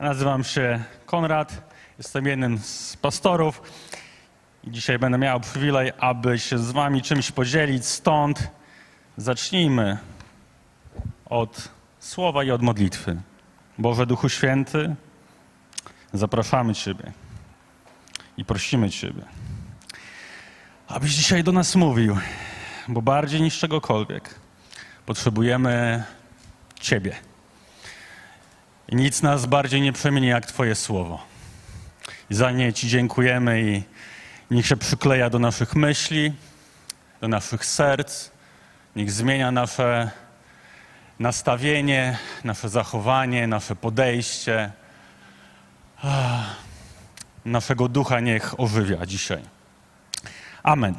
Nazywam się Konrad, jestem jednym z pastorów i dzisiaj będę miał przywilej, aby się z wami czymś podzielić. Stąd zacznijmy od słowa i od modlitwy. Boże Duchu Święty, zapraszamy Ciebie i prosimy Ciebie, abyś dzisiaj do nas mówił, bo bardziej niż czegokolwiek potrzebujemy Ciebie. Nic nas bardziej nie przemieni jak Twoje słowo. I za nie Ci dziękujemy i niech się przykleja do naszych myśli, do naszych serc, niech zmienia nasze nastawienie, nasze zachowanie, nasze podejście. Ah, Naszego ducha niech ożywia dzisiaj. Amen.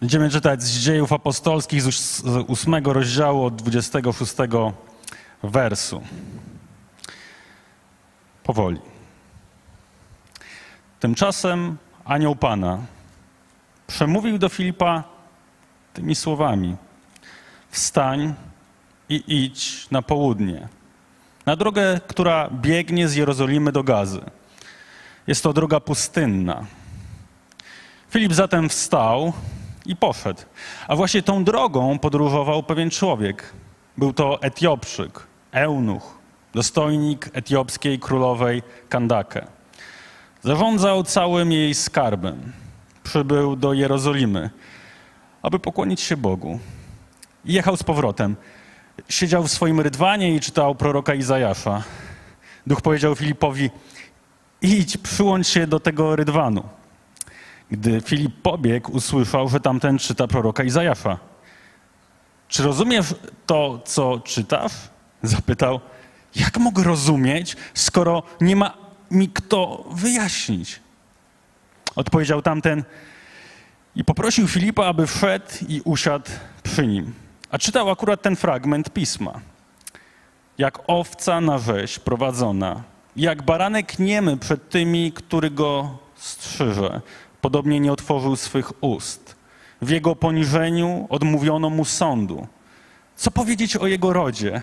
Będziemy czytać z dziejów apostolskich z ósmego rozdziału od 26 wersu. Powoli. Tymczasem anioł Pana przemówił do Filipa tymi słowami: Wstań i idź na południe, na drogę, która biegnie z Jerozolimy do Gazy. Jest to droga pustynna. Filip zatem wstał i poszedł. A właśnie tą drogą podróżował pewien człowiek. Był to Etiopczyk, eunuch, dostojnik etiopskiej królowej Kandake. Zarządzał całym jej skarbem. Przybył do Jerozolimy, aby pokłonić się Bogu. I jechał z powrotem. Siedział w swoim rydwanie i czytał proroka Izajasza. Duch powiedział Filipowi: Idź, przyłącz się do tego rydwanu. Gdy Filip pobiegł, usłyszał, że tamten czyta proroka Izajasza. Czy rozumiesz to, co czytasz? Zapytał. Jak mogę rozumieć, skoro nie ma mi kto wyjaśnić? Odpowiedział tamten i poprosił Filipa, aby wszedł i usiadł przy nim. A czytał akurat ten fragment pisma. Jak owca na rzeź prowadzona, jak baranek niemy przed tymi, który go strzyże, podobnie nie otworzył swych ust. W jego poniżeniu odmówiono mu sądu. Co powiedzieć o jego rodzie,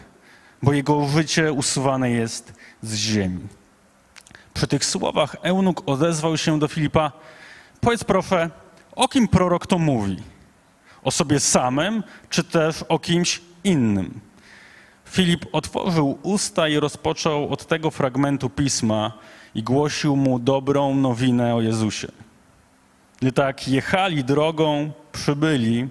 bo jego życie usuwane jest z ziemi. Przy tych słowach eunuch odezwał się do Filipa: Powiedz proszę, o kim prorok to mówi? O sobie samym, czy też o kimś innym? Filip otworzył usta i rozpoczął od tego fragmentu pisma i głosił mu dobrą nowinę o Jezusie. Gdy tak jechali drogą, przybyli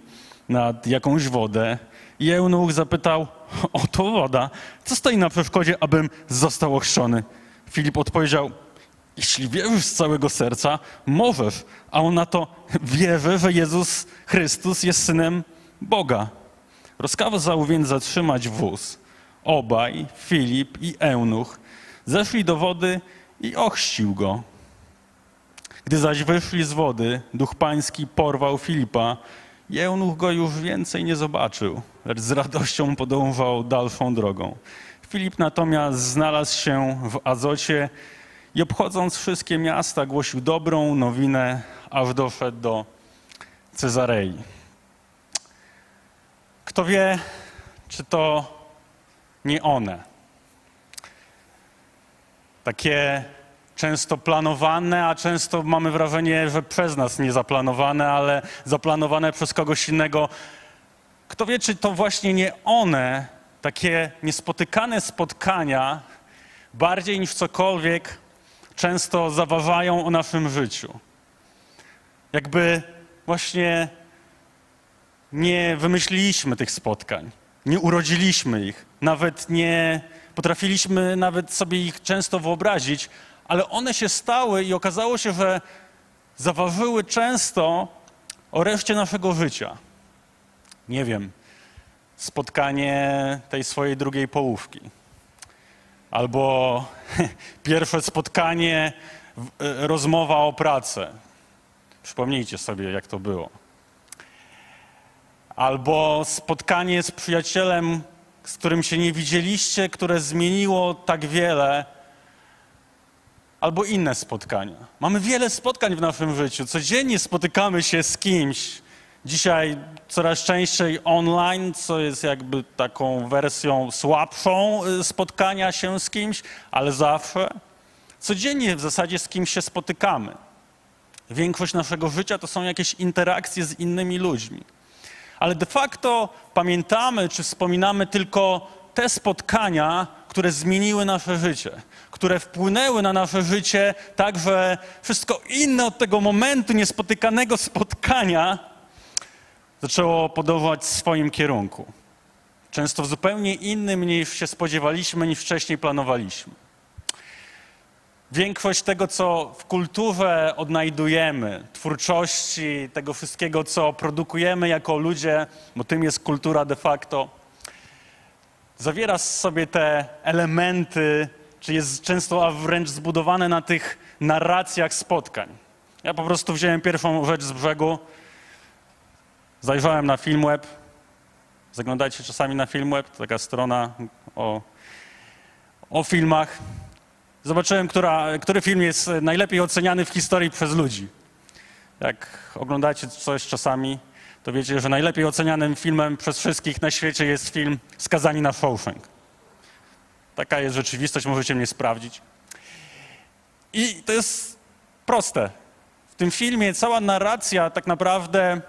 nad jakąś wodę i eunuch zapytał, oto woda, co stoi na przeszkodzie, abym został ochrzczony? Filip odpowiedział, jeśli wierzysz z całego serca, możesz, a on na to wierzy, że Jezus Chrystus jest Synem Boga. Rozkazał więc zatrzymać wóz. Obaj, Filip i eunuch, zeszli do wody i ochrzcił go. Gdy zaś wyszli z wody, duch pański porwał Filipa i eunuch go już więcej nie zobaczył, lecz z radością podążał dalszą drogą. Filip natomiast znalazł się w Azocie i obchodząc wszystkie miasta głosił dobrą nowinę, aż doszedł do Cezarei. Kto wie, czy to nie one. Takie często planowane, a często mamy wrażenie, że przez nas nie zaplanowane, ale zaplanowane przez kogoś innego. Kto wie, czy to właśnie nie one, takie niespotykane spotkania, bardziej niż cokolwiek, często zaważają o naszym życiu. Jakby właśnie nie wymyśliliśmy tych spotkań, nie urodziliśmy ich, nawet nie potrafiliśmy nawet sobie ich często wyobrazić, ale one się stały i okazało się, że zaważyły często o reszcie naszego życia. Nie wiem, spotkanie tej swojej drugiej połówki, albo pierwsze spotkanie, e, rozmowa o pracę. Przypomnijcie sobie, jak to było. Albo spotkanie z przyjacielem, z którym się nie widzieliście, które zmieniło tak wiele, albo inne spotkania. Mamy wiele spotkań w naszym życiu. Codziennie spotykamy się z kimś, Dzisiaj coraz częściej online, co jest jakby taką wersją słabszą y, spotkania się z kimś, ale zawsze codziennie w zasadzie z kimś się spotykamy. Większość naszego życia to są jakieś interakcje z innymi ludźmi. Ale de facto pamiętamy czy wspominamy tylko te spotkania, które zmieniły nasze życie, które wpłynęły na nasze życie, tak że wszystko inne od tego momentu niespotykanego spotkania zaczęło podążać w swoim kierunku. Często w zupełnie innym niż się spodziewaliśmy, niż wcześniej planowaliśmy. Większość tego, co w kulturze odnajdujemy, twórczości, tego wszystkiego, co produkujemy jako ludzie, bo tym jest kultura de facto, zawiera w sobie te elementy, czy jest często a wręcz zbudowane na tych narracjach spotkań. Ja po prostu wziąłem pierwszą rzecz z brzegu, zajrzałem na Filmweb, zaglądajcie czasami na Filmweb, taka strona o, o filmach. Zobaczyłem, która, który film jest najlepiej oceniany w historii przez ludzi. Jak oglądacie coś czasami, to wiecie, że najlepiej ocenianym filmem przez wszystkich na świecie jest film Skazani na Shawshank. Taka jest rzeczywistość, możecie mnie sprawdzić. I to jest proste. W tym filmie cała narracja tak naprawdę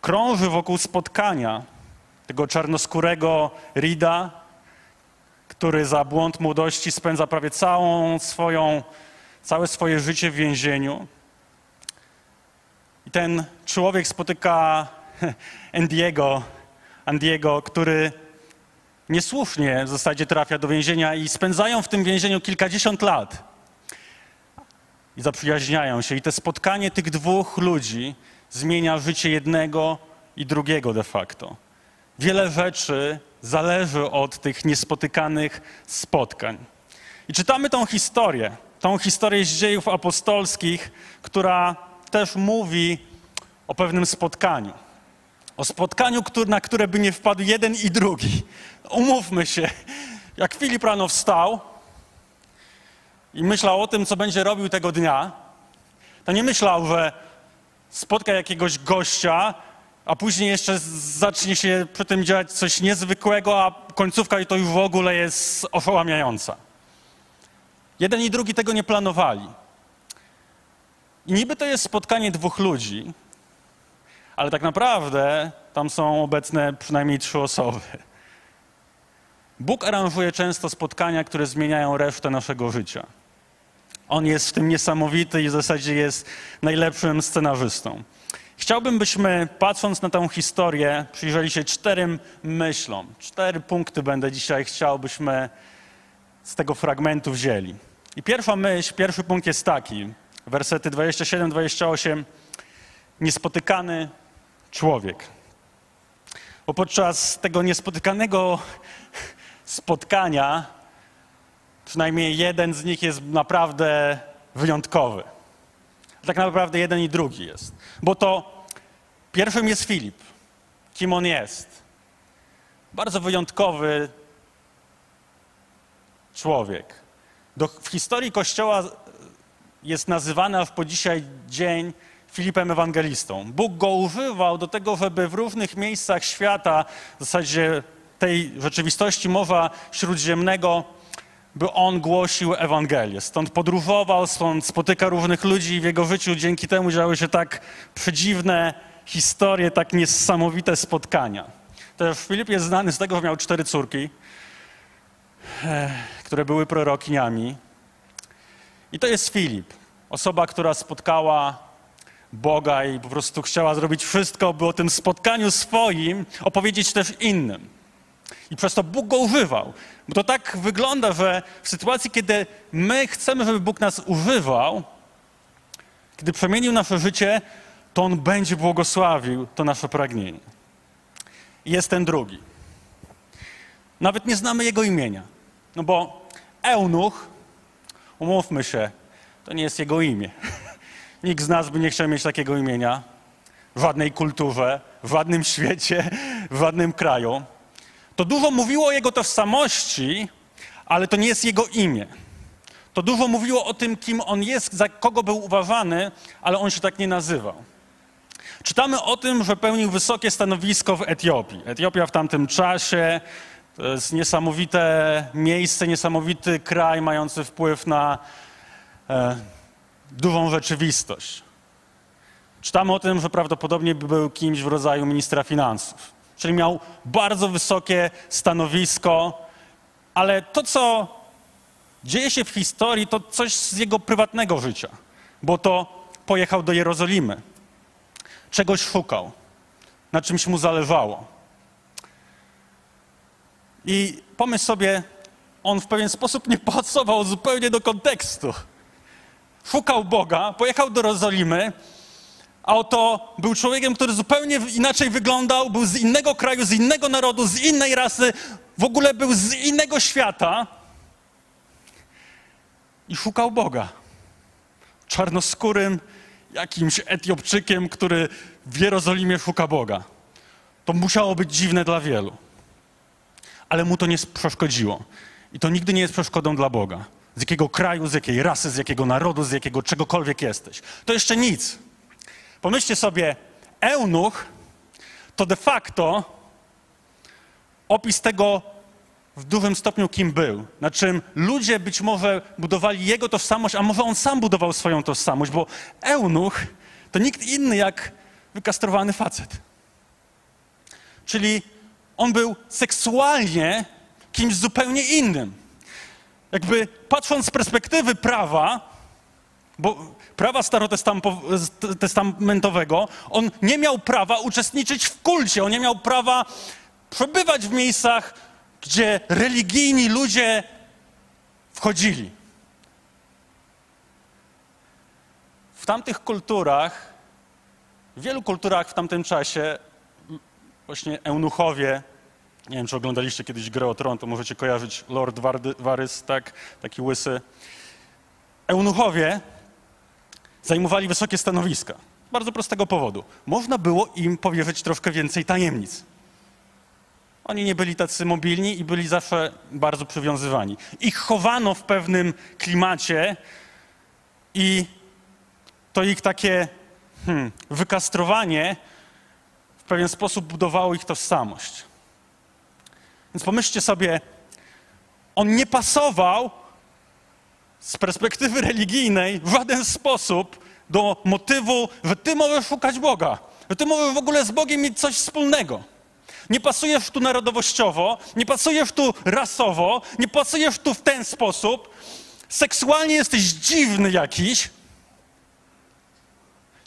krąży wokół spotkania tego czarnoskórego Rida, który za błąd młodości spędza prawie całą swoją, całe swoje życie w więzieniu. Ten człowiek spotyka Andiego, Andiego, który niesłusznie w zasadzie trafia do więzienia i spędzają w tym więzieniu kilkadziesiąt lat. I zaprzyjaźniają się. I te spotkanie tych dwóch ludzi zmienia życie jednego i drugiego de facto. Wiele rzeczy zależy od tych niespotykanych spotkań. I czytamy tą historię, tą historię z dziejów apostolskich, która też mówi o pewnym spotkaniu. O spotkaniu, na które by nie wpadł jeden i drugi. Umówmy się, jak Filip rano wstał i myślał o tym, co będzie robił tego dnia, to nie myślał, że spotka jakiegoś gościa, a później jeszcze zacznie się przy tym działać coś niezwykłego, a końcówka to już w ogóle jest oszałamiająca. Jeden i drugi tego nie planowali. I niby to jest spotkanie dwóch ludzi, ale tak naprawdę tam są obecne przynajmniej trzy osoby. Bóg aranżuje często spotkania, które zmieniają resztę naszego życia. On jest w tym niesamowity i w zasadzie jest najlepszym scenarzystą. Chciałbym, byśmy patrząc na tę historię, przyjrzeli się czterem myślom. Cztery punkty będę dzisiaj chciał, byśmy z tego fragmentu wzięli. I pierwsza myśl, pierwszy punkt jest taki, wersety 27-28. Niespotykany człowiek. Bo podczas tego niespotykanego spotkania, przynajmniej jeden z nich jest naprawdę wyjątkowy. Tak naprawdę jeden i drugi jest. Bo to pierwszym jest Filip. Kim on jest? Bardzo wyjątkowy człowiek. Do, w historii Kościoła jest nazywany aż po dzisiaj dzień Filipem Ewangelistą. Bóg go używał do tego, żeby w różnych miejscach świata, w zasadzie tej rzeczywistości Morza Śródziemnego, by on głosił Ewangelię. Stąd podróżował, stąd spotyka różnych ludzi i w jego życiu dzięki temu działy się tak przedziwne historie, tak niesamowite spotkania. Też Filip jest znany z tego, że miał cztery córki, e, które były prorokiniami. I to jest Filip, osoba, która spotkała Boga i po prostu chciała zrobić wszystko, by o tym spotkaniu swoim opowiedzieć też innym. I przez to Bóg go używał. Bo to tak wygląda, że w sytuacji, kiedy my chcemy, żeby Bóg nas używał, kiedy przemienił nasze życie, to On będzie błogosławił to nasze pragnienie. I jest ten drugi. Nawet nie znamy jego imienia. No bo Eunuch, umówmy się, to nie jest jego imię. Nikt z nas by nie chciał mieć takiego imienia w żadnej kulturze, w żadnym świecie, w żadnym kraju. To dużo mówiło o jego tożsamości, ale to nie jest jego imię. To dużo mówiło o tym, kim on jest, za kogo był uważany, ale on się tak nie nazywał. Czytamy o tym, że pełnił wysokie stanowisko w Etiopii. Etiopia w tamtym czasie to jest niesamowite miejsce, niesamowity kraj mający wpływ na e, dużą rzeczywistość. Czytamy o tym, że prawdopodobnie był kimś w rodzaju ministra finansów, czyli miał bardzo wysokie stanowisko, ale to, co dzieje się w historii, to coś z jego prywatnego życia, bo to pojechał do Jerozolimy, czegoś szukał, na czymś mu zależało. I pomyśl sobie, on w pewien sposób nie pasował zupełnie do kontekstu. Szukał Boga, pojechał do Jerozolimy, a oto był człowiekiem, który zupełnie inaczej wyglądał, był z innego kraju, z innego narodu, z innej rasy, w ogóle był z innego świata i szukał Boga. Czarnoskórym, jakimś Etiopczykiem, który w Jerozolimie szuka Boga. To musiało być dziwne dla wielu. Ale mu to nie przeszkodziło. I to nigdy nie jest przeszkodą dla Boga. Z jakiego kraju, z jakiej rasy, z jakiego narodu, z jakiego czegokolwiek jesteś. To jeszcze nic. Pomyślcie sobie, eunuch to de facto opis tego w dużym stopniu, kim był. Na czym ludzie być może budowali jego tożsamość, a może on sam budował swoją tożsamość, bo eunuch to nikt inny jak wykastrowany facet. Czyli on był seksualnie kimś zupełnie innym. Jakby patrząc z perspektywy prawa, bo prawa starotestamentowego, on nie miał prawa uczestniczyć w kulcie, on nie miał prawa przebywać w miejscach, gdzie religijni ludzie wchodzili. W tamtych kulturach, w wielu kulturach w tamtym czasie, właśnie eunuchowie, nie wiem, czy oglądaliście kiedyś grę o tron, to możecie kojarzyć Lord Varys, tak, taki łysy. Eunuchowie zajmowali wysokie stanowiska. Bardzo prostego powodu. Można było im powierzyć troszkę więcej tajemnic. Oni nie byli tacy mobilni i byli zawsze bardzo przywiązywani. Ich chowano w pewnym klimacie i to ich takie hmm, wykastrowanie w pewien sposób budowało ich tożsamość. Więc pomyślcie sobie, on nie pasował z perspektywy religijnej w żaden sposób do motywu, że ty możesz szukać Boga, że ty możesz w ogóle z Bogiem mieć coś wspólnego. Nie pasujesz tu narodowościowo, nie pasujesz tu rasowo, nie pasujesz tu w ten sposób. Seksualnie jesteś dziwny jakiś.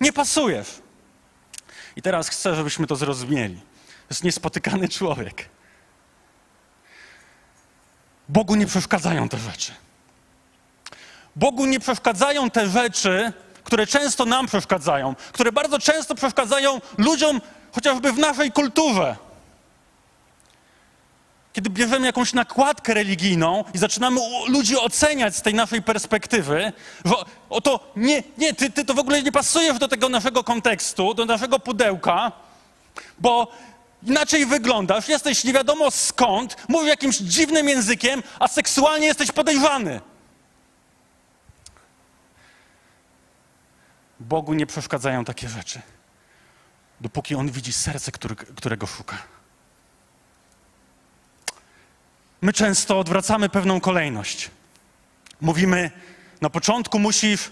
Nie pasujesz. I teraz chcę, żebyśmy to zrozumieli. To jest niespotykany człowiek. Bogu nie przeszkadzają te rzeczy. Bogu nie przeszkadzają te rzeczy, które często nam przeszkadzają, które bardzo często przeszkadzają ludziom chociażby w naszej kulturze. Kiedy bierzemy jakąś nakładkę religijną i zaczynamy ludzi oceniać z tej naszej perspektywy, że oto nie, nie, ty, ty to w ogóle nie pasujesz do tego naszego kontekstu, do naszego pudełka, bo inaczej wyglądasz, jesteś nie wiadomo skąd, mówisz jakimś dziwnym językiem, a seksualnie jesteś podejrzany. Bogu nie przeszkadzają takie rzeczy, dopóki On widzi serce, który, którego szuka. My często odwracamy pewną kolejność. Mówimy, na początku musisz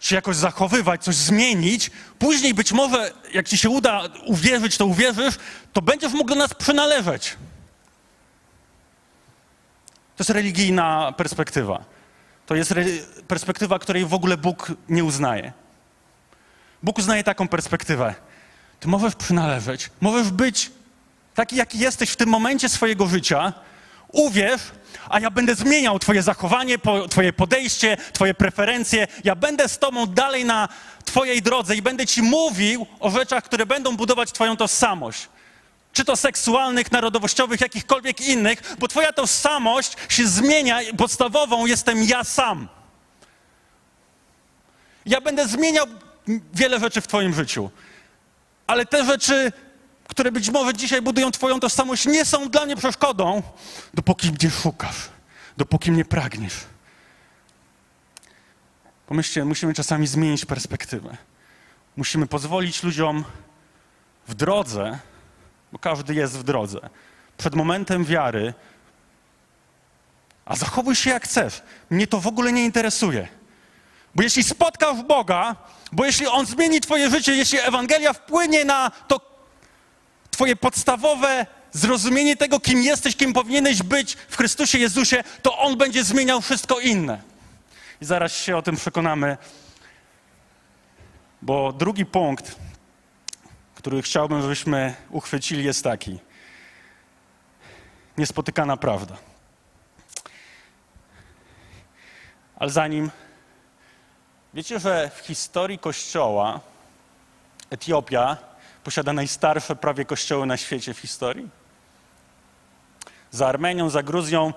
się jakoś zachowywać, coś zmienić, później być może, jak ci się uda uwierzyć, to uwierzysz, to będziesz mógł do nas przynależeć. To jest religijna perspektywa. To jest perspektywa, której w ogóle Bóg nie uznaje. Bóg uznaje taką perspektywę. Ty możesz przynależeć, możesz być taki, jaki jesteś w tym momencie swojego życia. Uwierz, a ja będę zmieniał Twoje zachowanie, Twoje podejście, Twoje preferencje. Ja będę z Tobą dalej na Twojej drodze i będę Ci mówił o rzeczach, które będą budować Twoją tożsamość czy to seksualnych, narodowościowych, jakichkolwiek innych, bo Twoja tożsamość się zmienia. Podstawową jestem ja sam. Ja będę zmieniał wiele rzeczy w Twoim życiu, ale te rzeczy, które być może dzisiaj budują Twoją tożsamość, nie są dla mnie przeszkodą, dopóki mnie szukasz, dopóki mnie pragniesz. Pomyślcie, musimy czasami zmienić perspektywę. Musimy pozwolić ludziom w drodze, bo każdy jest w drodze, przed momentem wiary, a zachowuj się jak chcesz. Mnie to w ogóle nie interesuje. Bo jeśli spotkasz Boga, bo jeśli On zmieni Twoje życie, jeśli Ewangelia wpłynie na to Twoje podstawowe zrozumienie tego, kim jesteś, kim powinieneś być w Chrystusie Jezusie, to On będzie zmieniał wszystko inne. I zaraz się o tym przekonamy, bo drugi punkt, który chciałbym, żebyśmy uchwycili, jest taki. Niespotykana prawda. Ale zanim Wiecie, że w historii Kościoła Etiopia posiada najstarsze prawie kościoły na świecie w historii? Za Armenią, za Gruzją,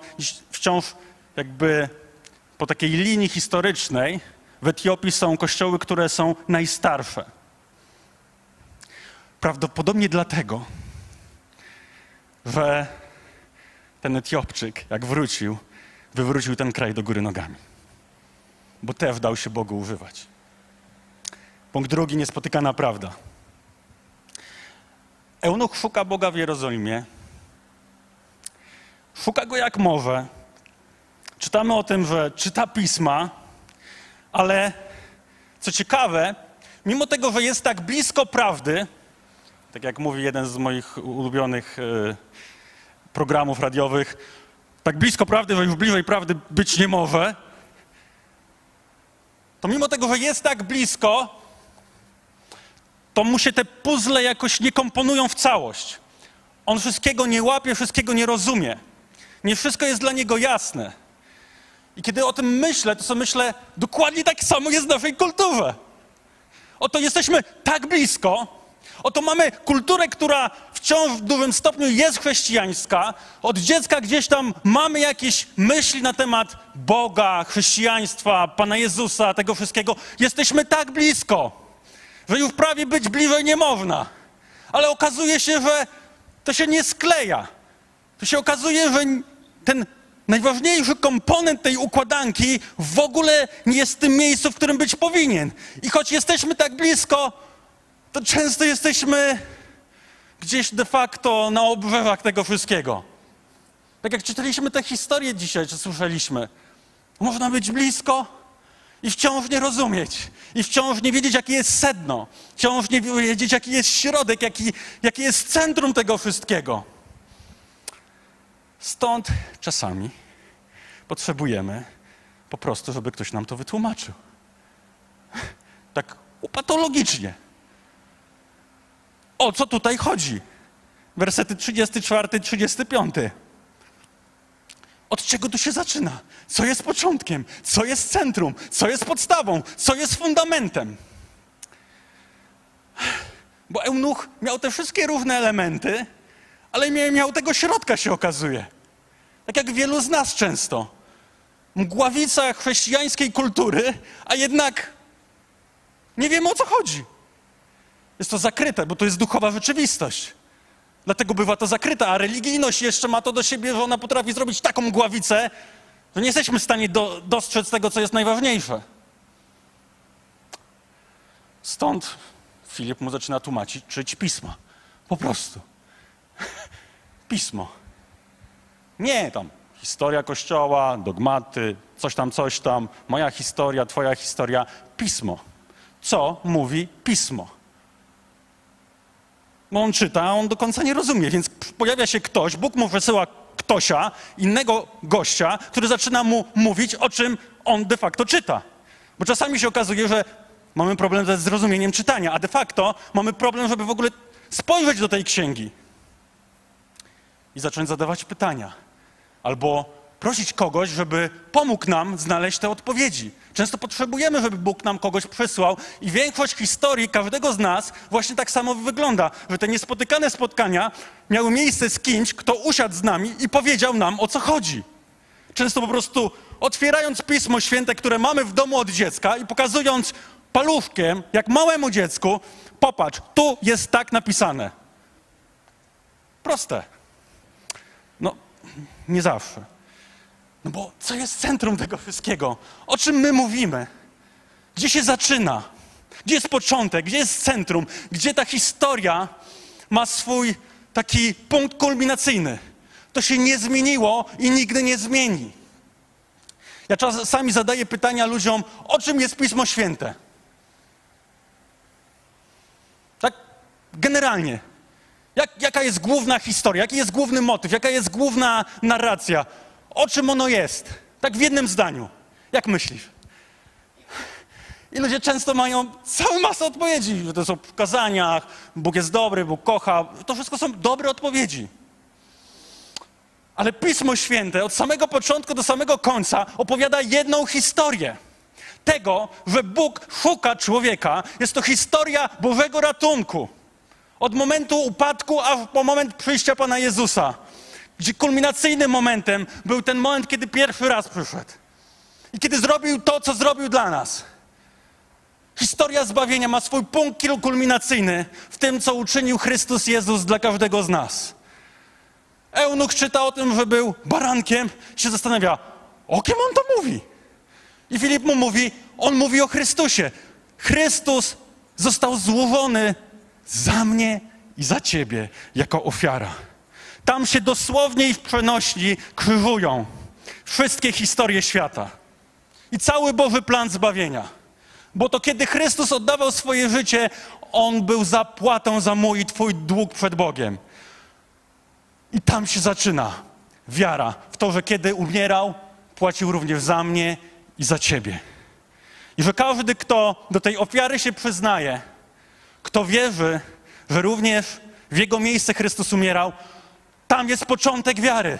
wciąż jakby po takiej linii historycznej w Etiopii są kościoły, które są najstarsze. Prawdopodobnie dlatego, że ten Etiopczyk, jak wrócił, wywrócił ten kraj do góry nogami bo też dał się Bogu używać. Punkt drugi, niespotykana prawda. Eunuch szuka Boga w Jerozolimie. Szuka go jak może. Czytamy o tym, że czyta pisma, ale co ciekawe, mimo tego, że jest tak blisko prawdy, tak jak mówi jeden z moich ulubionych y, programów radiowych, tak blisko prawdy, że już bliżej prawdy być nie może, to mimo tego, że jest tak blisko, to mu się te puzzle jakoś nie komponują w całość. On wszystkiego nie łapie, wszystkiego nie rozumie. Nie wszystko jest dla niego jasne. I kiedy o tym myślę, to sobie myślę, dokładnie tak samo jest w naszej kulturze. Oto jesteśmy tak blisko, Oto mamy kulturę, która wciąż w dużym stopniu jest chrześcijańska. Od dziecka gdzieś tam mamy jakieś myśli na temat Boga, chrześcijaństwa, Pana Jezusa, tego wszystkiego. Jesteśmy tak blisko, że już prawie być bliżej nie można. Ale okazuje się, że to się nie skleja. To się okazuje, że ten najważniejszy komponent tej układanki w ogóle nie jest w tym miejscu, w którym być powinien. I choć jesteśmy tak blisko, to często jesteśmy gdzieś de facto na obrzeżach tego wszystkiego. Tak jak czytaliśmy tę historię dzisiaj, czy słyszeliśmy, można być blisko i wciąż nie rozumieć, i wciąż nie wiedzieć, jakie jest sedno, wciąż nie wiedzieć, jaki jest środek, jaki, jaki jest centrum tego wszystkiego. Stąd czasami potrzebujemy po prostu, żeby ktoś nam to wytłumaczył. Tak upatologicznie. O co tutaj chodzi? Wersety 34, 35. Od czego tu się zaczyna? Co jest początkiem? Co jest centrum? Co jest podstawą? Co jest fundamentem? Bo eunuch miał te wszystkie różne elementy, ale nie miał tego środka, się okazuje. Tak jak wielu z nas często. Mgławica chrześcijańskiej kultury, a jednak nie wiemy o co chodzi. Jest to zakryte, bo to jest duchowa rzeczywistość. Dlatego bywa to zakryta, a religijność jeszcze ma to do siebie, że ona potrafi zrobić taką głowicę, że nie jesteśmy w stanie do, dostrzec tego, co jest najważniejsze. Stąd Filip mu zaczyna tłumaczyć czyć pisma. Po prostu. Pismo. Nie tam historia kościoła, dogmaty, coś tam, coś tam, moja historia, twoja historia. Pismo. Co mówi pismo? Bo on czyta, a on do końca nie rozumie, więc pojawia się ktoś, Bóg mu wysyła ktośa, innego gościa, który zaczyna mu mówić, o czym on de facto czyta. Bo czasami się okazuje, że mamy problem ze zrozumieniem czytania, a de facto mamy problem, żeby w ogóle spojrzeć do tej księgi i zacząć zadawać pytania. Albo prosić kogoś, żeby pomógł nam znaleźć te odpowiedzi. Często potrzebujemy, żeby Bóg nam kogoś przysłał i większość historii każdego z nas właśnie tak samo wygląda, że te niespotykane spotkania miały miejsce z kimś, kto usiadł z nami i powiedział nam, o co chodzi. Często po prostu otwierając Pismo Święte, które mamy w domu od dziecka i pokazując paluszkiem, jak małemu dziecku, popatrz, tu jest tak napisane. Proste. No, nie zawsze. No bo co jest centrum tego wszystkiego? O czym my mówimy? Gdzie się zaczyna? Gdzie jest początek? Gdzie jest centrum? Gdzie ta historia ma swój taki punkt kulminacyjny? To się nie zmieniło i nigdy nie zmieni. Ja czasami zadaję pytania ludziom, o czym jest Pismo Święte? Tak generalnie. Jak, jaka jest główna historia? Jaki jest główny motyw? Jaka jest główna narracja? O czym ono jest? Tak w jednym zdaniu. Jak myślisz? I ludzie często mają całą masę odpowiedzi, że to są w kazaniach, Bóg jest dobry, Bóg kocha. To wszystko są dobre odpowiedzi. Ale Pismo Święte od samego początku do samego końca opowiada jedną historię. Tego, że Bóg szuka człowieka, jest to historia Bożego ratunku. Od momentu upadku aż po moment przyjścia Pana Jezusa. Gdzie kulminacyjnym momentem był ten moment, kiedy pierwszy raz przyszedł. I kiedy zrobił to, co zrobił dla nas. Historia zbawienia ma swój punkt kulminacyjny w tym, co uczynił Chrystus Jezus dla każdego z nas. Eunuch czyta o tym, że był barankiem, się zastanawia, o kim on to mówi? I Filip mu mówi, on mówi o Chrystusie. Chrystus został złożony za mnie i za ciebie jako ofiara. Tam się dosłownie i w przenośni krzyżują wszystkie historie świata i cały Boży plan zbawienia. Bo to kiedy Chrystus oddawał swoje życie, On był zapłatą za mój i Twój dług przed Bogiem. I tam się zaczyna wiara w to, że kiedy umierał, płacił również za mnie i za Ciebie. I że każdy, kto do tej ofiary się przyznaje, kto wierzy, że również w Jego miejsce Chrystus umierał, tam jest początek wiary.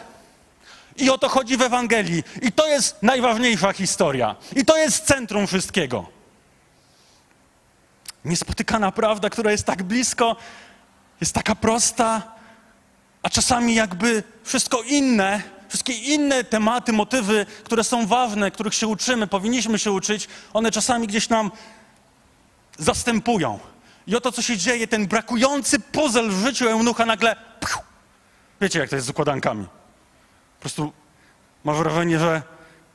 I o to chodzi w Ewangelii. I to jest najważniejsza historia. I to jest centrum wszystkiego. Niespotykana prawda, która jest tak blisko, jest taka prosta, a czasami jakby wszystko inne, wszystkie inne tematy, motywy, które są ważne, których się uczymy, powinniśmy się uczyć, one czasami gdzieś nam zastępują. I oto, co się dzieje, ten brakujący puzzle w życiu eunucha nagle... wiecie, jak to jest z układankami. Po prostu masz wrażenie, że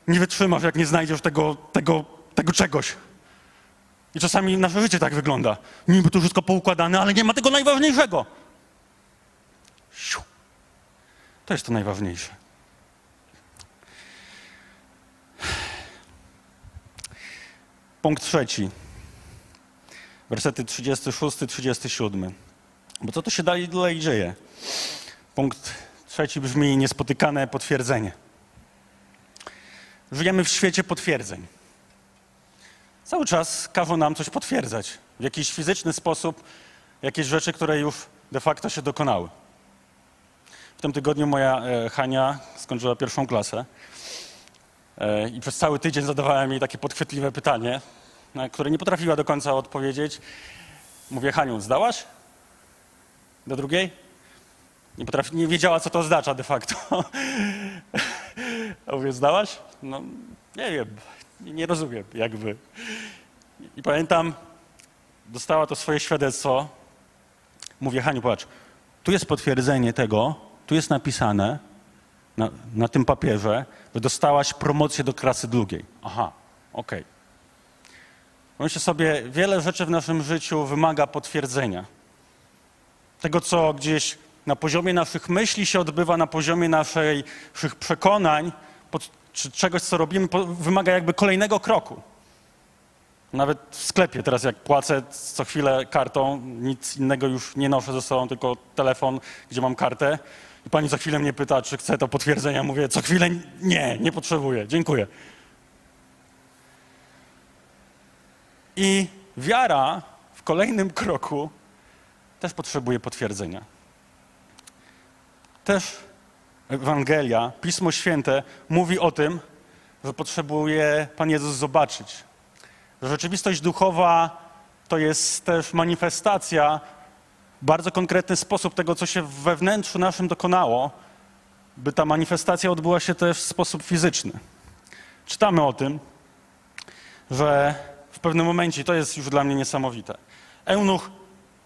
nie wytrzymasz, jak nie znajdziesz tego, tego, tego czegoś. I czasami nasze życie tak wygląda. Niby to wszystko poukładane, ale nie ma tego najważniejszego. To jest to najważniejsze. Punkt trzeci. Wersety 36-37. Bo co to się dalej, dalej dzieje? Punkt trzeci brzmi niespotykane potwierdzenie. Żyjemy w świecie potwierdzeń. Cały czas każą nam coś potwierdzać w jakiś fizyczny sposób, jakieś rzeczy, które już de facto się dokonały. W tym tygodniu moja e, Hania skończyła pierwszą klasę e, i przez cały tydzień zadawałem jej takie podchwytliwe pytanie, na które nie potrafiła do końca odpowiedzieć. Mówię, Haniu, zdałaś? Do drugiej? Nie, potrafi, nie wiedziała, co to oznacza de facto. A mówię, zdałaś? No, nie wiem, nie rozumiem, jakby. I pamiętam, dostała to swoje świadectwo. Mówię, Haniu, patrz, tu jest potwierdzenie tego, tu jest napisane na, na tym papierze, że dostałaś promocję do klasy drugiej. Aha, okej. Okay. Myślę sobie, wiele rzeczy w naszym życiu wymaga potwierdzenia. Tego, co gdzieś na poziomie naszych myśli się odbywa, na poziomie naszych przekonań, czy czegoś, co robimy, wymaga jakby kolejnego kroku. Nawet w sklepie teraz jak płacę co chwilę kartą, nic innego już nie noszę ze sobą, tylko telefon, gdzie mam kartę. I pani za chwilę mnie pyta, czy chcę to potwierdzenia. Mówię, co chwilę nie, nie potrzebuję, dziękuję. I wiara w kolejnym kroku też potrzebuje potwierdzenia. Też Ewangelia, Pismo Święte mówi o tym, że potrzebuje Pan Jezus zobaczyć. Że rzeczywistość duchowa to jest też manifestacja, bardzo konkretny sposób tego, co się we wnętrzu naszym dokonało, by ta manifestacja odbyła się też w sposób fizyczny. Czytamy o tym, że w pewnym momencie, to jest już dla mnie niesamowite, Eunuch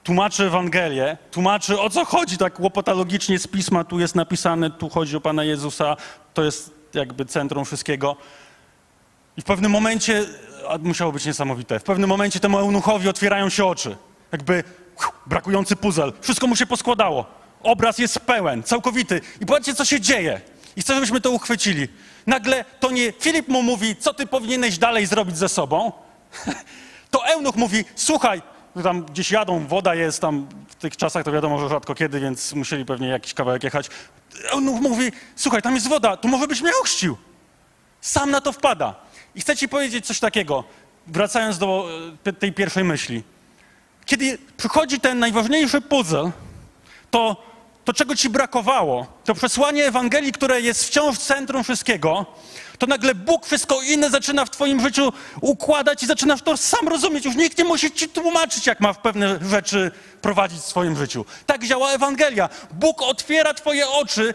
tłumaczy Ewangelię, tłumaczy o co chodzi tak łopatologicznie z pisma, tu jest napisane, tu chodzi o Pana Jezusa, to jest jakby centrum wszystkiego. I w pewnym momencie a musiało być niesamowite. W pewnym momencie temu eunuchowi otwierają się oczy. Jakby brakujący puzzle. Wszystko mu się poskładało. Obraz jest pełen, całkowity. I patrzcie, co się dzieje. I chcę, żebyśmy to uchwycili. Nagle to nie Filip mu mówi, co ty powinieneś dalej zrobić ze sobą. To eunuch mówi, słuchaj, tam gdzieś jadą, woda jest tam, w tych czasach to wiadomo, że rzadko kiedy, więc musieli pewnie jakiś kawałek jechać. Eunuch mówi, słuchaj, tam jest woda, to może byś mnie ochrzcił. Sam na to wpada. I chcę ci powiedzieć coś takiego, wracając do e, tej pierwszej myśli. Kiedy przychodzi ten najważniejszy puzzle, to, to czego ci brakowało, to przesłanie Ewangelii, które jest wciąż centrum wszystkiego, to nagle Bóg wszystko inne zaczyna w twoim życiu układać i zaczynasz to sam rozumieć. Już nikt nie musi ci tłumaczyć, jak ma w pewne rzeczy prowadzić w swoim życiu. Tak działa Ewangelia. Bóg otwiera twoje oczy,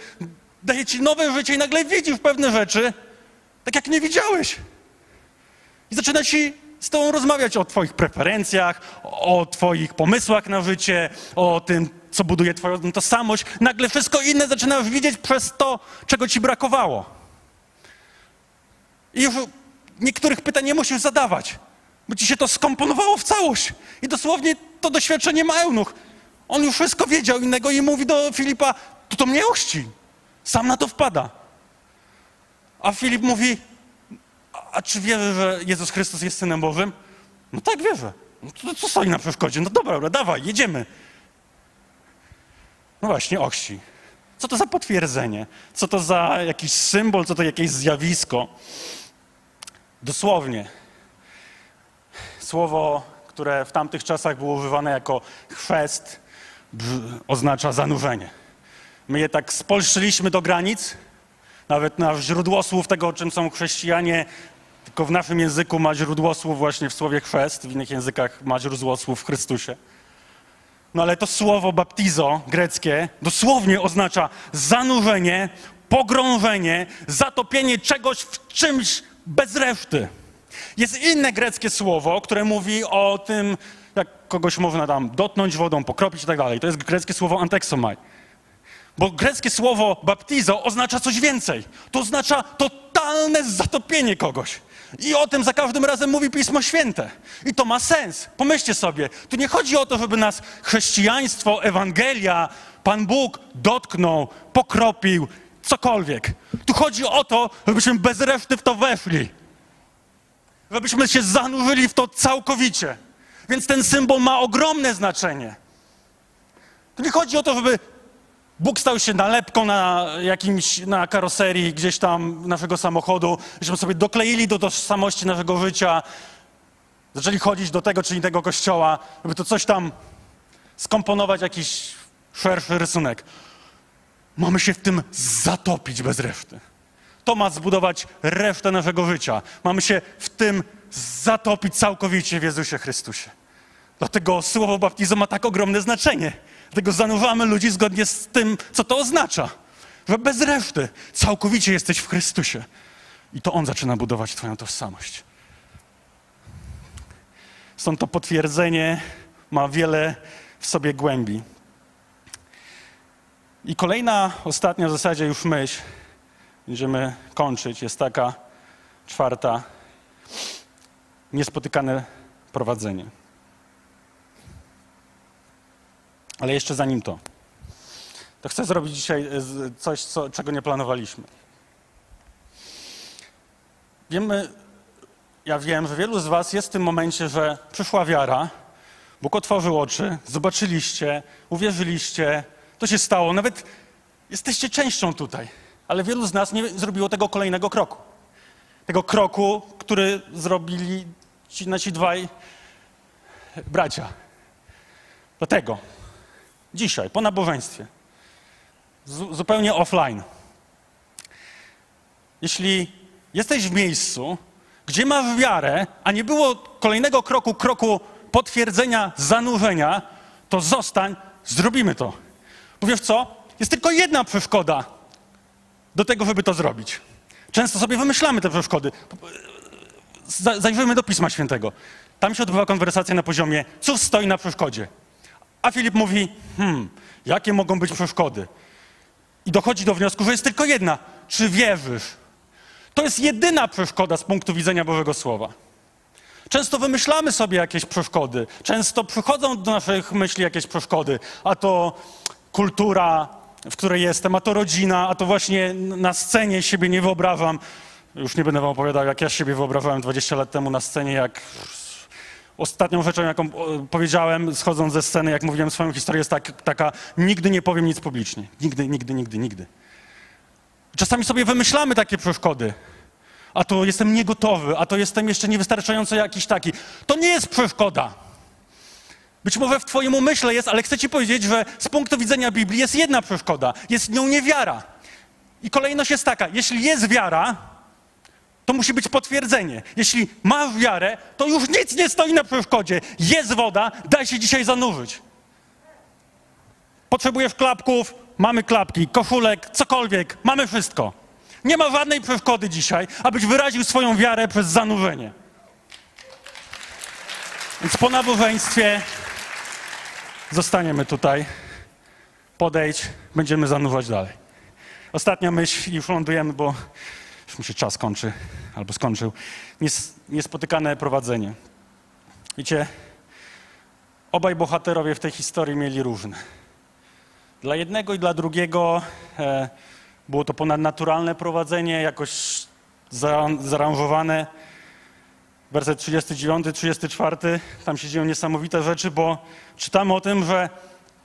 daje ci nowe życie i nagle widzisz pewne rzeczy, tak jak nie widziałeś. I zaczyna ci z tobą rozmawiać o twoich preferencjach, o twoich pomysłach na życie, o tym, co buduje twoją tożsamość. Nagle wszystko inne zaczynasz widzieć przez to, czego ci brakowało. I już niektórych pytań nie musisz zadawać, bo ci się to skomponowało w całość. I dosłownie to doświadczenie ma eunuch. On już wszystko wiedział innego i mówi do Filipa, to to mnie ochrzci. Sam na to wpada. A Filip mówi, a czy wierzy, że Jezus Chrystus jest Synem Bożym? No tak, wierzę. No to co stoi na przeszkodzie? No dobra, dawaj, jedziemy. No właśnie, ochrzci. Co to za potwierdzenie? Co to za jakiś symbol? Co to jakieś zjawisko? Dosłownie. Słowo, które w tamtych czasach było używane jako chrzest, oznacza zanurzenie. My je tak spolszczyliśmy do granic, nawet na źródło słów tego, czym są chrześcijanie, tylko w naszym języku ma źródło słów właśnie w słowie chrzest, w innych językach ma źródło słów w Chrystusie. No ale to słowo baptizo greckie dosłownie oznacza zanurzenie, pogrążenie, zatopienie czegoś w czymś bez reszty. Jest inne greckie słowo, które mówi o tym, jak kogoś można tam dotknąć wodą, pokropić i tak dalej. To jest greckie słowo anteksomai. Bo greckie słowo baptizo oznacza coś więcej. To oznacza totalne zatopienie kogoś. I o tym za każdym razem mówi Pismo Święte. I to ma sens. Pomyślcie sobie, tu nie chodzi o to, żeby nas chrześcijaństwo, Ewangelia, Pan Bóg dotknął, pokropił, cokolwiek. Tu chodzi o to, żebyśmy bez reszty w to weszli. Żebyśmy się zanurzyli w to całkowicie. Więc ten symbol ma ogromne znaczenie. Tu nie chodzi o to, żeby Bóg stał się nalepką na jakimś, na karoserii gdzieś tam naszego samochodu, żebyśmy sobie dokleili do tożsamości naszego życia, zaczęli chodzić do tego czy innego kościoła, żeby to coś tam skomponować, jakiś szerszy rysunek. Mamy się w tym zatopić bez reszty. To ma zbudować resztę naszego życia. Mamy się w tym zatopić całkowicie w Jezusie Chrystusie. Dlatego słowo baptizo ma tak ogromne znaczenie. Dlatego zanurzamy ludzi zgodnie z tym, co to oznacza. Że bez reszty całkowicie jesteś w Chrystusie. I to On zaczyna budować Twoją tożsamość. Stąd to potwierdzenie ma wiele w sobie głębi. I kolejna, ostatnia w zasadzie już myśl, będziemy kończyć, jest taka czwarta, niespotykane prowadzenie. Ale jeszcze zanim to, to chcę zrobić dzisiaj e, coś, co, czego nie planowaliśmy. Wiemy, ja wiem, że wielu z Was jest w tym momencie, że przyszła wiara, Bóg otworzył oczy, zobaczyliście, uwierzyliście, to się stało. Nawet jesteście częścią tutaj, ale wielu z nas nie zrobiło tego kolejnego kroku. Tego kroku, który zrobili ci nasi dwaj bracia. Do tego. Dzisiaj, po nabożeństwie. Zupełnie offline. Jeśli jesteś w miejscu, gdzie masz wiarę, a nie było kolejnego kroku, kroku potwierdzenia, zanurzenia, to zostań, zrobimy to. Bo wiesz co? Jest tylko jedna przeszkoda do tego, żeby to zrobić. Często sobie wymyślamy te przeszkody. Zajrzyjmy do Pisma Świętego. Tam się odbywa konwersacja na poziomie, cóż stoi na przeszkodzie. A Filip mówi, hmm, jakie mogą być przeszkody? I dochodzi do wniosku, że jest tylko jedna. Czy wierzysz? To jest jedyna przeszkoda z punktu widzenia Bożego Słowa. Często wymyślamy sobie jakieś przeszkody. Często przychodzą do naszych myśli jakieś przeszkody. A to kultura, w której jestem, a to rodzina, a to właśnie na scenie siebie nie wyobrażam. Już nie będę wam opowiadał, jak ja siebie wyobrażałem 20 lat temu na scenie, jak ostatnią rzeczą, jaką o, powiedziałem, schodząc ze sceny, jak mówiłem swoją historię, jest tak, taka, nigdy nie powiem nic publicznie. Nigdy, nigdy, nigdy, nigdy. Czasami sobie wymyślamy takie przeszkody. A to jestem niegotowy, a to jestem jeszcze niewystarczająco jakiś taki. To nie jest przeszkoda. Być może w Twoim umyśle jest, ale chcę Ci powiedzieć, że z punktu widzenia Biblii jest jedna przeszkoda. Jest nią niewiara. I kolejność jest taka: jeśli jest wiara, to musi być potwierdzenie. Jeśli masz wiarę, to już nic nie stoi na przeszkodzie. Jest woda, daj się dzisiaj zanurzyć. Potrzebujesz klapków, mamy klapki, koszulek, cokolwiek, mamy wszystko. Nie ma żadnej przeszkody dzisiaj, abyś wyraził swoją wiarę przez zanurzenie. Więc po nabożeństwie zostaniemy tutaj. Podejdź, będziemy zanurzać dalej. Ostatnia myśl, już lądujemy, bo już mi się czas kończy, albo skończył. Nies, niespotykane prowadzenie. Wiecie, obaj bohaterowie w tej historii mieli różne. Dla jednego i dla drugiego e, było to ponadnaturalne prowadzenie, jakoś za, zaaranżowane. Werset 39, 34, tam się dzieją niesamowite rzeczy, bo czytamy o tym, że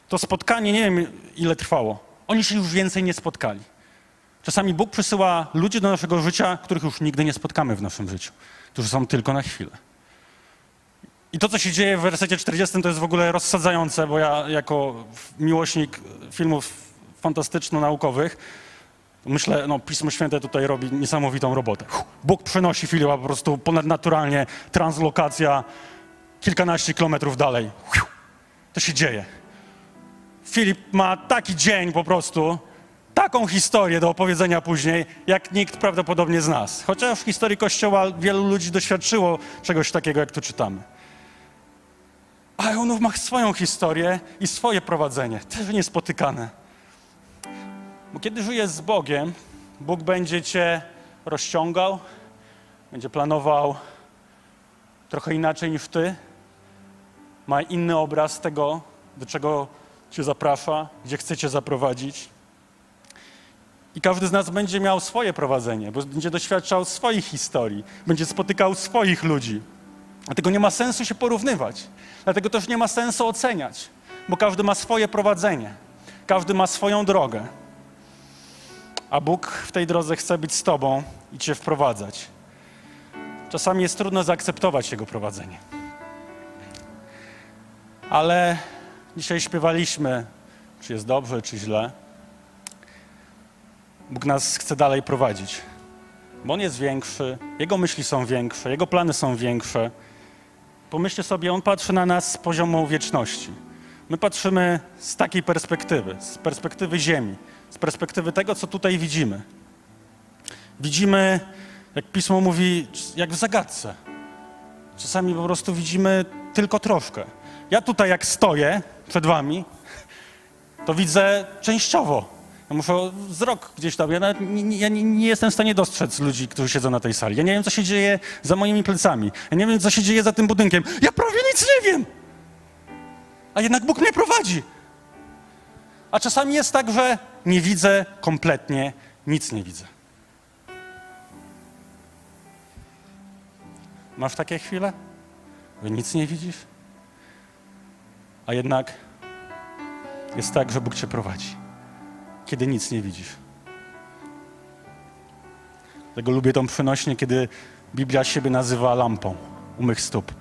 to spotkanie, nie wiem ile trwało, oni się już więcej nie spotkali. Czasami Bóg przysyła ludzi do naszego życia, których już nigdy nie spotkamy w naszym życiu, którzy są tylko na chwilę. I to, co się dzieje w wersecie 40, to jest w ogóle rozsadzające, bo ja jako miłośnik filmów fantastyczno-naukowych myślę, no Pismo Święte tutaj robi niesamowitą robotę. Bóg przenosi Filipa po prostu ponadnaturalnie, translokacja kilkanaście kilometrów dalej. To się dzieje. Filip ma taki dzień po prostu, taką historię do opowiedzenia później, jak nikt prawdopodobnie z nas. Chociaż w historii Kościoła wielu ludzi doświadczyło czegoś takiego, jak tu czytamy. Ale on ma swoją historię i swoje prowadzenie, też niespotykane. Bo kiedy żyjesz z Bogiem, Bóg będzie cię rozciągał, będzie planował trochę inaczej niż ty. Ma inny obraz tego, do czego cię zaprasza, gdzie chce cię zaprowadzić. I każdy z nas będzie miał swoje prowadzenie, bo będzie doświadczał swoich historii, będzie spotykał swoich ludzi. Dlatego nie ma sensu się porównywać. Dlatego też nie ma sensu oceniać, bo każdy ma swoje prowadzenie, każdy ma swoją drogę. A Bóg w tej drodze chce być z Tobą i Cię wprowadzać. Czasami jest trudno zaakceptować Jego prowadzenie. Ale dzisiaj śpiewaliśmy, czy jest dobrze, czy źle. Bóg nas chce dalej prowadzić, bo On jest większy, Jego myśli są większe, Jego plany są większe. Pomyślcie sobie, On patrzy na nas z poziomu wieczności. My patrzymy z takiej perspektywy, z perspektywy Ziemi, z perspektywy tego, co tutaj widzimy. Widzimy, jak Pismo mówi, jak w zagadce. Czasami po prostu widzimy tylko troszkę. Ja tutaj, jak stoję przed Wami, to widzę częściowo. Ja muszę wzrok gdzieś tam. Ja, nie, ja nie, nie, jestem w stanie dostrzec ludzi, którzy siedzą na tej sali. Ja nie wiem, co się dzieje za moimi plecami. Ja nie wiem, co się dzieje za tym budynkiem. Ja prawie nic nie wiem. A jednak Bóg mnie prowadzi. A czasami jest tak, że nie widzę kompletnie, nic nie widzę. Masz takie chwile, że nic nie widzisz? A jednak jest tak, że Bóg cię prowadzi kiedy nic nie widzisz. Dlatego lubię tą przenośnie, kiedy Biblia siebie nazywa lampą u mych stóp.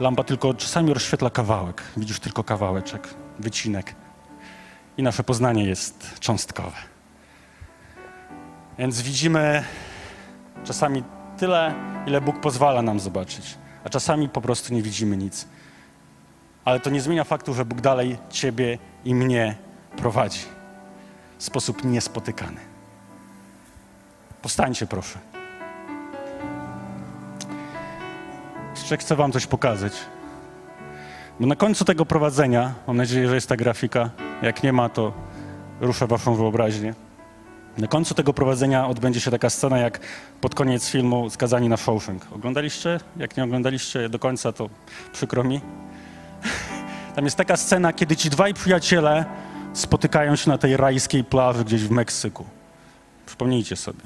Lampa tylko czasami rozświetla kawałek. Widzisz tylko kawałeczek, wycinek. I nasze poznanie jest cząstkowe. Więc widzimy czasami tyle, ile Bóg pozwala nam zobaczyć, a czasami po prostu nie widzimy nic. Ale to nie zmienia faktu, że Bóg dalej Ciebie i mnie prowadzi w sposób niespotykany. Postańcie, proszę. Jeszcze chcę Wam coś pokazać. Bo na końcu tego prowadzenia, mam nadzieję, że jest ta grafika. Jak nie ma, to ruszę Waszą wyobraźnię. Na końcu tego prowadzenia odbędzie się taka scena, jak pod koniec filmu Skazani na Shawshank. Oglądaliście? Jak nie oglądaliście do końca, to przykro mi. Tam jest taka scena, kiedy ci dwaj przyjaciele spotykają się na tej rajskiej plaży gdzieś w Meksyku. Przypomnijcie sobie.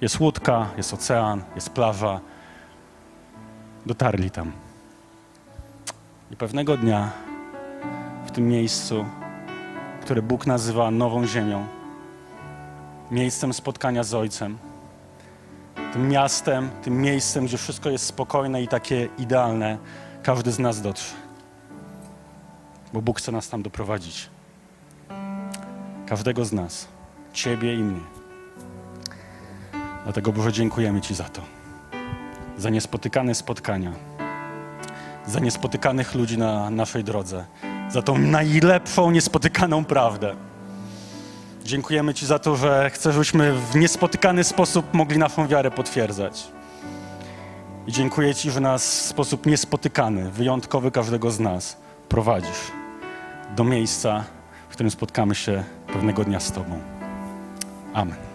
Jest łódka, jest ocean, jest plaża. Dotarli tam. I pewnego dnia w tym miejscu, które Bóg nazywa nową ziemią, miejscem spotkania z Ojcem, tym miastem, tym miejscem, gdzie wszystko jest spokojne i takie idealne, każdy z nas dotrze. Bo Bóg chce nas tam doprowadzić. Każdego z nas, Ciebie i mnie. Dlatego Boże dziękujemy Ci za to. Za niespotykane spotkania, za niespotykanych ludzi na naszej drodze, za tą najlepszą, niespotykaną prawdę. Dziękujemy Ci za to, że chcesz, żebyśmy w niespotykany sposób mogli naszą wiarę potwierdzać. I dziękuję Ci, że nas w sposób niespotykany, wyjątkowy każdego z nas prowadzisz do miejsca, w którym spotkamy się pewnego dnia z Tobą. Amen.